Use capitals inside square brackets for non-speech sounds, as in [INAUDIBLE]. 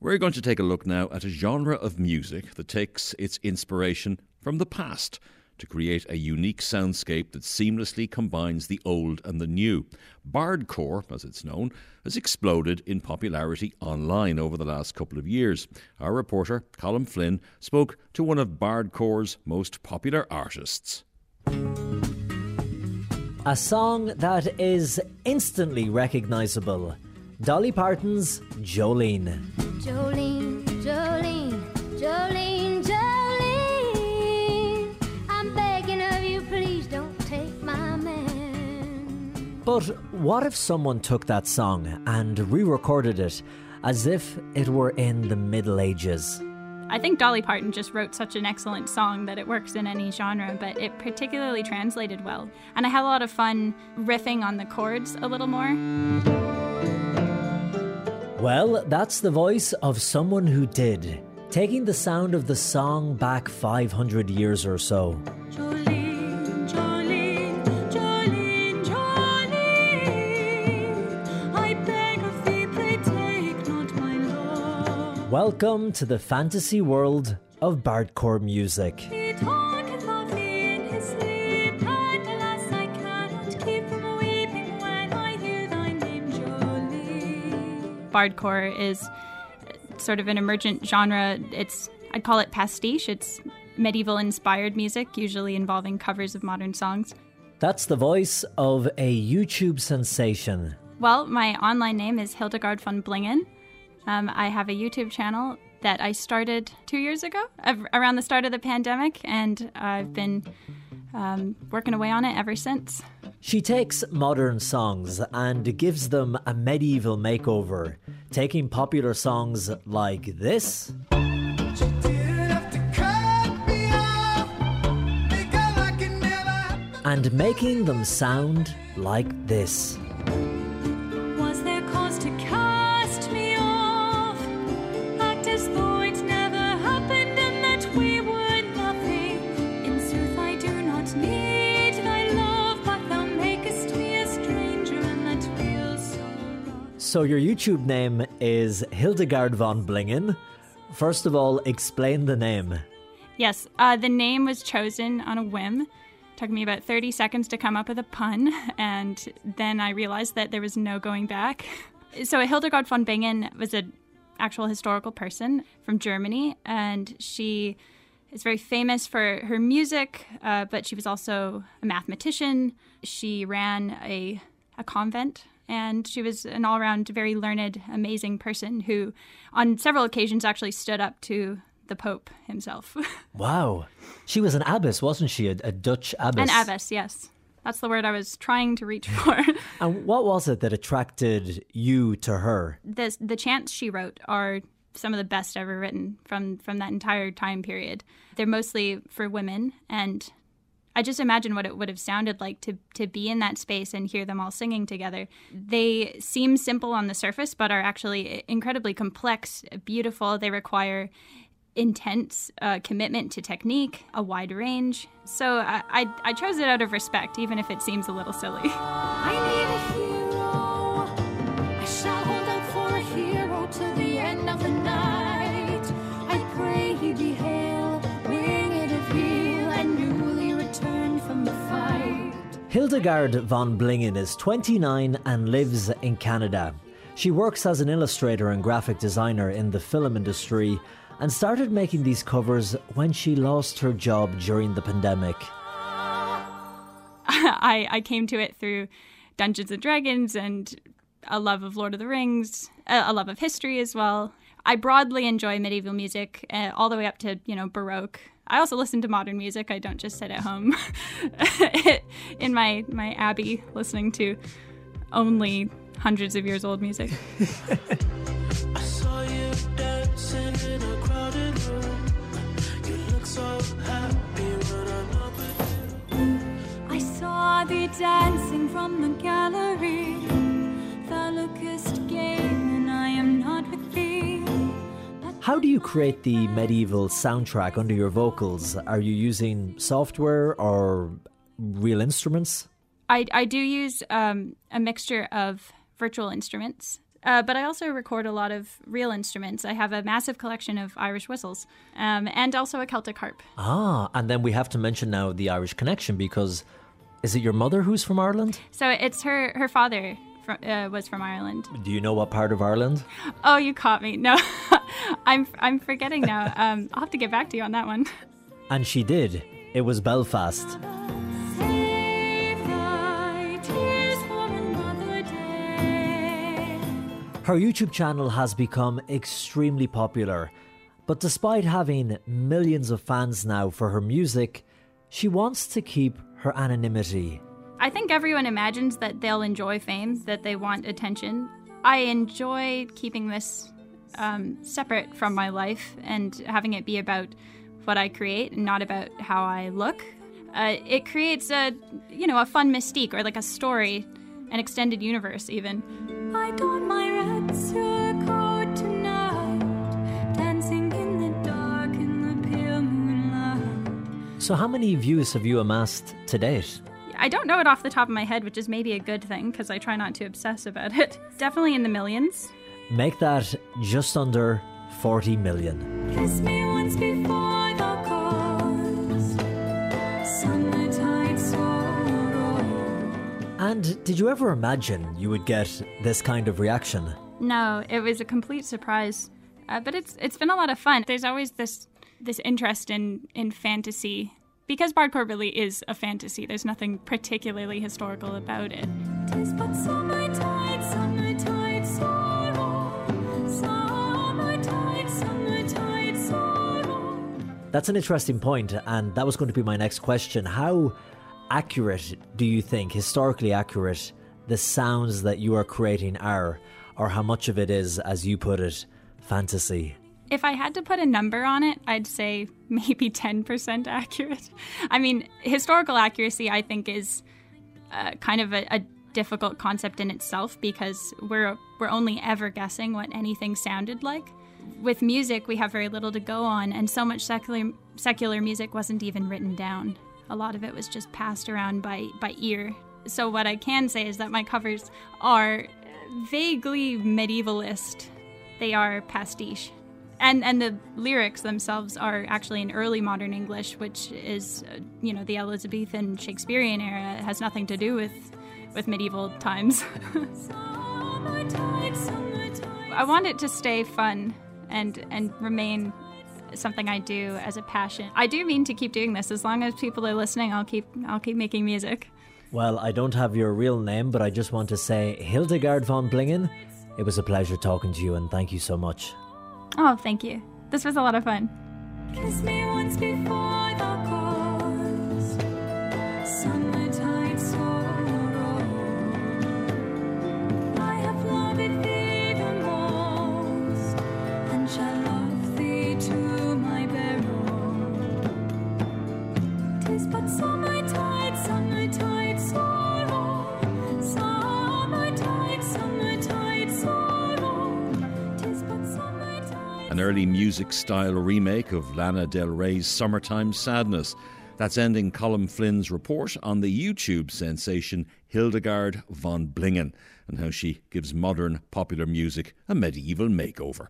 We're going to take a look now at a genre of music that takes its inspiration from the past to create a unique soundscape that seamlessly combines the old and the new. Bardcore, as it's known, has exploded in popularity online over the last couple of years. Our reporter, Colm Flynn, spoke to one of Bardcore's most popular artists. A song that is instantly recognisable Dolly Parton's Jolene. Jolene, Jolene, Jolene, Jolene. I'm begging of you, please don't take my man. But what if someone took that song and re recorded it as if it were in the Middle Ages? I think Dolly Parton just wrote such an excellent song that it works in any genre, but it particularly translated well. And I had a lot of fun riffing on the chords a little more. Well, that's the voice of someone who did, taking the sound of the song back 500 years or so. Jolene, Jolene, Jolene, thee. Welcome to the fantasy world of Bardcore music. Bardcore is sort of an emergent genre. It's I'd call it pastiche. It's medieval inspired music, usually involving covers of modern songs. That's the voice of a YouTube sensation. Well, my online name is Hildegard von Blingin'. Um, I have a YouTube channel that I started two years ago, around the start of the pandemic, and I've been um, working away on it ever since. She takes modern songs and gives them a medieval makeover, taking popular songs like this and making them sound like this. So, your YouTube name is Hildegard von Blingin'. First of all, explain the name. Yes, uh, the name was chosen on a whim. Took me about 30 seconds to come up with a pun, [LAUGHS] and then I realized that there was no going back. [LAUGHS] So Hildegard von Bingen was an actual historical person from Germany, and she is very famous for her music, uh, but she was also a mathematician. She ran a, a convent, and she was an all around very learned, amazing person who, on several occasions, actually stood up to the Pope himself. [LAUGHS] Wow. She was an abbess, wasn't she? A, a Dutch abbess. An abbess, yes. That's the word I was trying to reach for. [LAUGHS] And what was it that attracted you to her? the the chants she wrote are some of the best ever written from from that entire time period. They're mostly for women and I just imagine what it would have sounded like to to be in that space and hear them all singing together. They seem simple on the surface but are actually incredibly complex, beautiful. They require intense uh, commitment to technique, a wide range. So I, I I chose it out of respect, even if it seems a little silly. Hildegard von Blingin' is 29 and lives in Canada. She works as an illustrator and graphic designer in the film industry and started making these covers when she lost her job during the pandemic. [LAUGHS] I, I came to it through Dungeons and Dragons and a love of Lord of the Rings, a, love of history as well. I broadly enjoy medieval music, uh, all the way up to you know Baroque. I also listen to modern music. I don't just sit at home [LAUGHS] in my my abbey listening to only hundreds of years old music. [LAUGHS] I saw you dancing in a crowded room. You look How do you create the medieval soundtrack under your vocals? Are you using software or real instruments? I, I do use um, a mixture of virtual instruments. Uh, but I also record a lot of real instruments. I have a massive collection of Irish whistles um, and also a Celtic harp. Ah, and then we have to mention now the Irish connection because is it your mother who's from Ireland? So it's her her father fr- uh, was from Ireland. Do you know what part of Ireland? Oh, you caught me. No, [LAUGHS] I'm I'm forgetting now. [LAUGHS] Um, I'll have to get back to you on that one. And she did. It was Belfast. Save thy tears for another day. Her YouTube channel has become extremely popular, but despite having millions of fans now for her music, she wants to keep her anonymity. I think everyone imagines that they'll enjoy fame, that they want attention. I enjoy keeping this um, separate from my life and having it be about what I create and not about how I look. Uh, it creates a, you know, a fun mystique or like a story, an extended universe even. I don my red silk coat tonight, dancing in the dark in the pale moonlight. So, how many views have you amassed to date? I don't know it off the top of my head, which is maybe a good thing because I try not to obsess about it. [LAUGHS] Definitely in the millions. Make that just under 40 million. Kiss me once before the chorus. And did you ever imagine you would get this kind of reaction? No, it was a complete surprise. Uh, but it's it's been a lot of fun. There's always this this interest in in fantasy because bardcore really is a fantasy. There's nothing particularly historical about it. Tis but summertide, summertide. Summertide, summertide. That's an interesting point, and that was going to be my next question. How accurate do you think, historically accurate, the sounds that you are creating are, or how much of it is, as you put it, fantasy? If I had to put a number on it, I'd say [LAUGHS] maybe 10% accurate. I mean, historical accuracy, I think, is uh, kind of a, a difficult concept in itself because we're we're only ever guessing what anything sounded like. With music, we have very little to go on, and so much secular secular music wasn't even written down. A lot of it was just passed around by by ear. So what I can say is that my covers are vaguely medievalist. They are pastiche. And and the lyrics themselves are actually in early modern English, which is uh, you know the Elizabethan Shakespearean era. It has nothing to do with with medieval times. [LAUGHS] I want it to stay fun and and remain something I do as a passion. I do mean to keep doing this as long as people are listening. I'll keep I'll keep making music. Well, I don't have your real name, but I just want to say, Hildegard von Blingin', it was a pleasure talking to you, and thank you so much. Oh, thank you. This was a lot of fun. An early music style remake of Lana Del Rey's Summertime Sadness. That's ending Colm Flynn's report on the YouTube sensation Hildegard von Blingin' and how she gives modern popular music a medieval makeover.